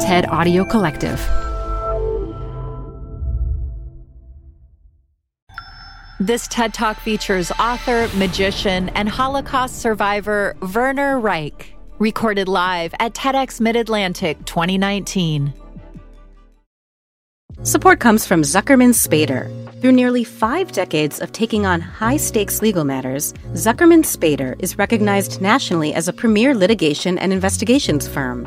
TED Audio Collective. This TED Talk features author, magician, and Holocaust survivor Werner Reich, recorded live at TEDx Mid Atlantic 2019. Support comes from Zuckerman Spader. Through nearly five decades of taking on high stakes legal matters, Zuckerman Spader is recognized nationally as a premier litigation and investigations firm.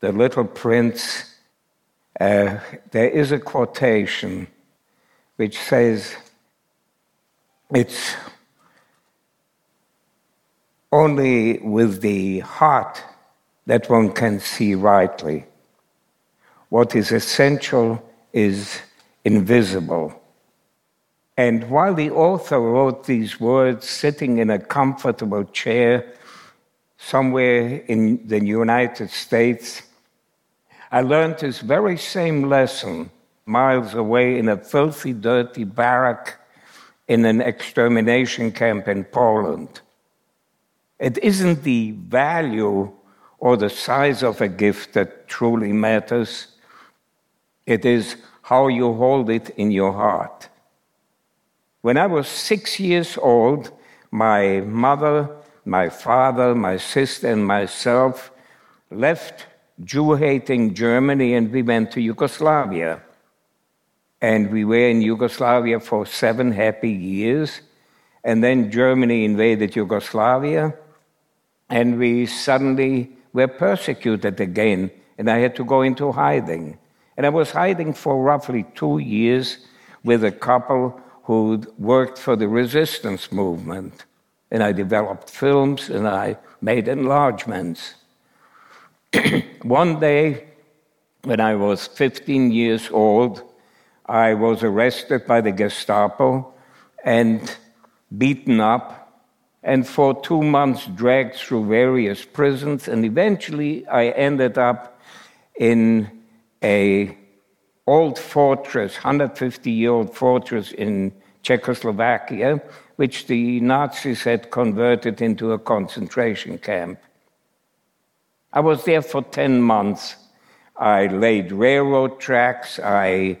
the Little Prince, uh, there is a quotation which says, It's only with the heart that one can see rightly. What is essential is invisible. And while the author wrote these words sitting in a comfortable chair somewhere in the United States, I learned this very same lesson miles away in a filthy, dirty barrack in an extermination camp in Poland. It isn't the value or the size of a gift that truly matters, it is how you hold it in your heart. When I was six years old, my mother, my father, my sister, and myself left Jew hating Germany and we went to Yugoslavia. And we were in Yugoslavia for seven happy years. And then Germany invaded Yugoslavia, and we suddenly were persecuted again, and I had to go into hiding. And I was hiding for roughly two years with a couple who worked for the resistance movement. And I developed films and I made enlargements. One day, when I was 15 years old, I was arrested by the Gestapo and beaten up, and for two months dragged through various prisons, and eventually I ended up in a old fortress, 150 year old fortress in Czechoslovakia, which the Nazis had converted into a concentration camp. I was there for 10 months. I laid railroad tracks, I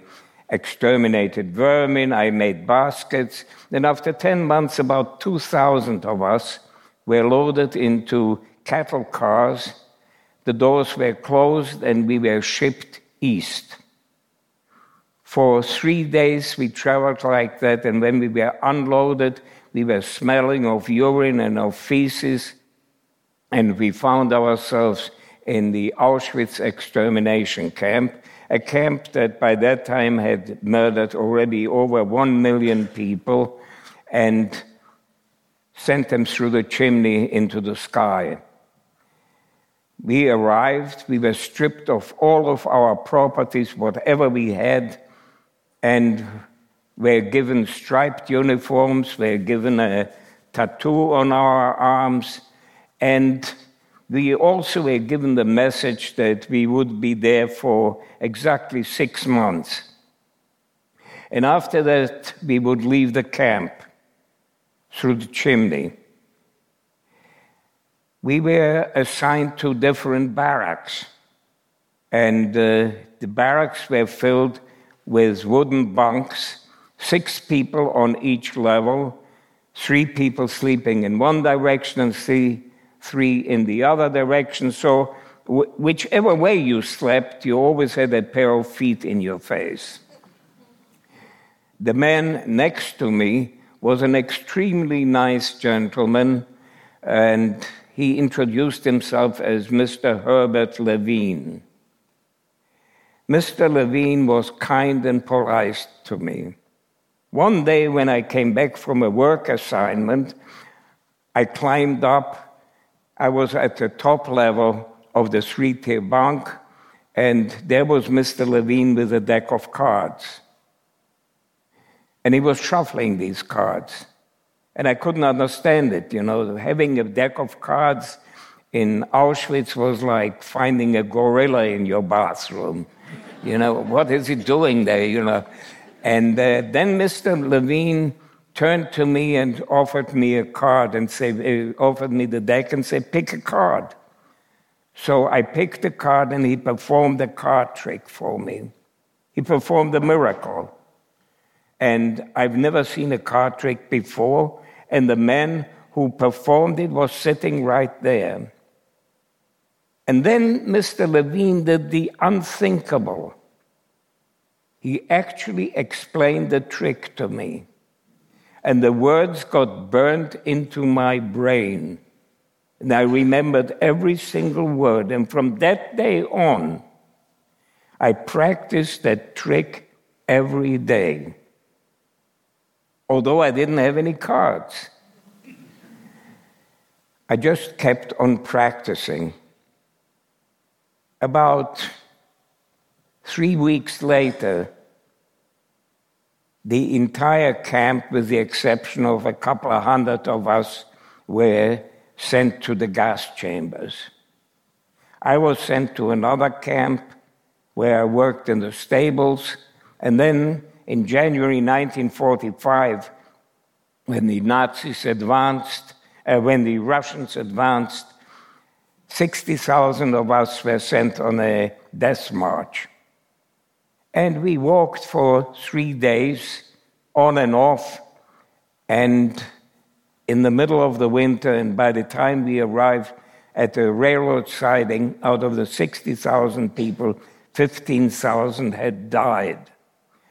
exterminated vermin, I made baskets. And after 10 months, about 2,000 of us were loaded into cattle cars. The doors were closed and we were shipped east. For three days we traveled like that, and when we were unloaded, we were smelling of urine and of feces and we found ourselves in the Auschwitz extermination camp, a camp that by that time had murdered already over one million people and sent them through the chimney into the sky. We arrived, we were stripped of all of our properties, whatever we had, and were given striped uniforms, We were given a tattoo on our arms and we also were given the message that we would be there for exactly six months. And after that, we would leave the camp through the chimney. We were assigned to different barracks, and uh, the barracks were filled with wooden bunks, six people on each level, three people sleeping in one direction and three, three in the other direction. So, whichever way you slept, you always had a pair of feet in your face. The man next to me was an extremely nice gentleman, and he introduced himself as Mr. Herbert Levine. Mr. Levine was kind and polite to me. One day, when I came back from a work assignment, I climbed up. I was at the top level of the three bunk, and there was Mr. Levine with a deck of cards. And he was shuffling these cards. And I couldn't understand it. You know, having a deck of cards in Auschwitz was like finding a gorilla in your bathroom. You know, what is he doing there? You know. And uh, then Mr. Levine turned to me and offered me a card and said, uh, offered me the deck and said, pick a card. So I picked a card and he performed a card trick for me. He performed a miracle. And I've never seen a card trick before. And the man who performed it was sitting right there. And then Mr. Levine did the unthinkable. He actually explained the trick to me. And the words got burned into my brain. And I remembered every single word. And from that day on, I practiced that trick every day although I didn't have any cards. I just kept on practicing. About three weeks later, the entire camp, with the exception of a couple of hundred of us, were sent to the gas chambers. I was sent to another camp where I worked in the stables, and then in January 1945, when the Nazis advanced, uh, when the Russians advanced, 60,000 of us were sent on a death march. And we walked for three days on and off. And in the middle of the winter, and by the time we arrived at the railroad siding, out of the 60,000 people, 15,000 had died.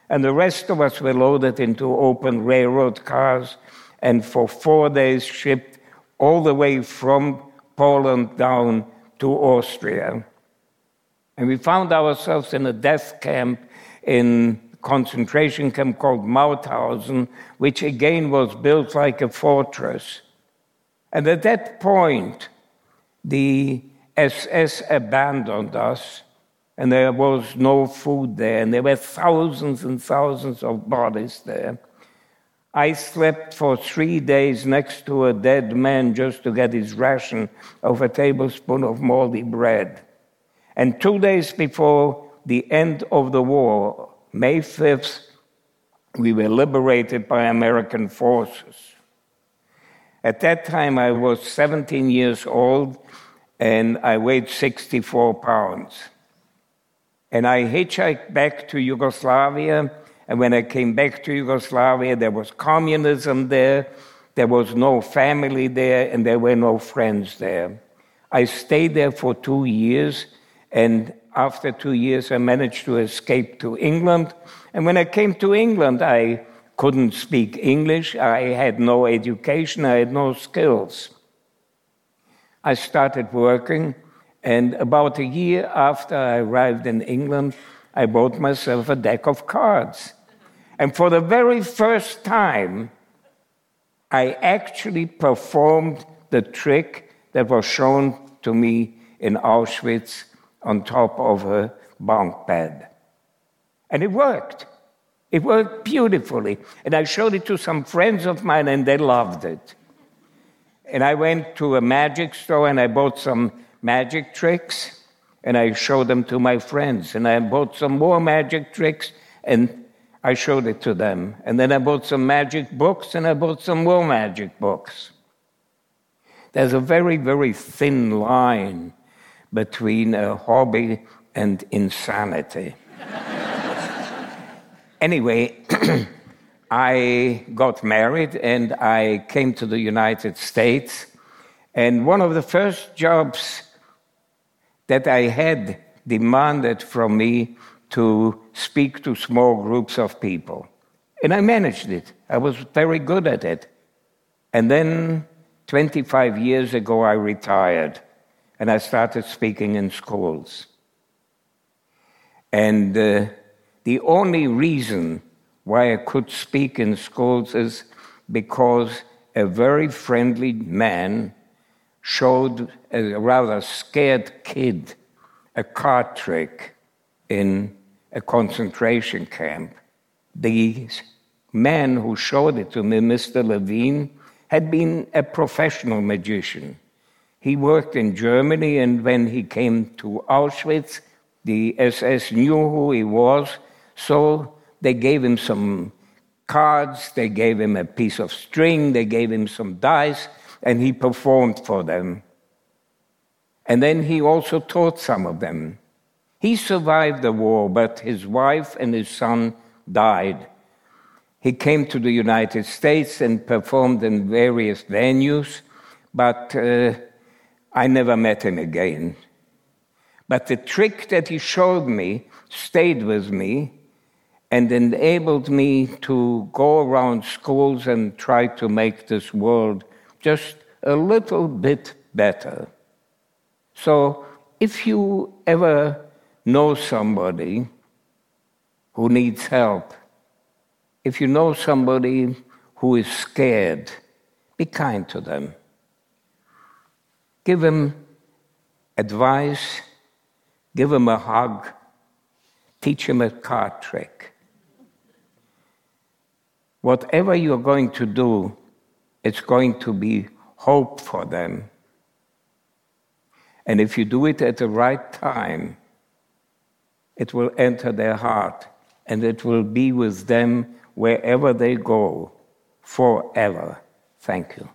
And the rest of us were loaded into open railroad cars and for four days shipped all the way from Poland down to Austria. And we found ourselves in a death camp in concentration camp called Mauthausen, which again was built like a fortress. And at that point, the SS abandoned us and there was no food there, and there were thousands and thousands of bodies there. I slept for three days next to a dead man just to get his ration of a tablespoon of moldy bread. And two days before the end of the war, May 5th, we were liberated by American forces. At that time, I was 17 years old and I weighed 64 pounds. And I hitchhiked back to Yugoslavia. And when I came back to Yugoslavia, there was communism there, there was no family there, and there were no friends there. I stayed there for two years, and after two years, I managed to escape to England. And when I came to England, I couldn't speak English, I had no education, I had no skills. I started working and about a year after I arrived in England, I bought myself a deck of cards. And for the very first time, I actually performed the trick that was shown to me in Auschwitz on top of a bunk bed. And it worked. It worked beautifully. And I showed it to some friends of mine, and they loved it. And I went to a magic store and I bought some magic tricks and I showed them to my friends. And I bought some more magic tricks and I showed it to them. And then I bought some magic books and I bought some more magic books. There's a very, very thin line between a hobby and insanity. anyway, I got married and I came to the United States. And one of the first jobs that I had demanded from me to speak to small groups of people. And I managed it. I was very good at it. And then 25 years ago, I retired and I started speaking in schools. And uh, the only reason why I could speak in schools is because a very friendly man showed a rather scared kid a card trick in a concentration camp. The man who showed it to me, Mr. Levine, had been a professional magician. He worked in Germany, and when he came to Auschwitz, the SS knew who he was, so they gave him some cards, they gave him a piece of string, they gave him some dice, and he performed for them. And then he also taught some of them. He survived the war, but his wife and his son died. He came to the United States and performed in various venues, but uh, I never met him again. But the trick that he showed me stayed with me and enabled me to go around schools and try to make this world just a little bit better. So, if you ever know somebody who needs help, if you know somebody who is scared, be kind to them. Give him advice, give him a hug, teach him a card trick. Whatever you're going to do, it's going to be hope for them and if you do it at the right time, it will enter their heart and it will be with them wherever they go forever. Thank you.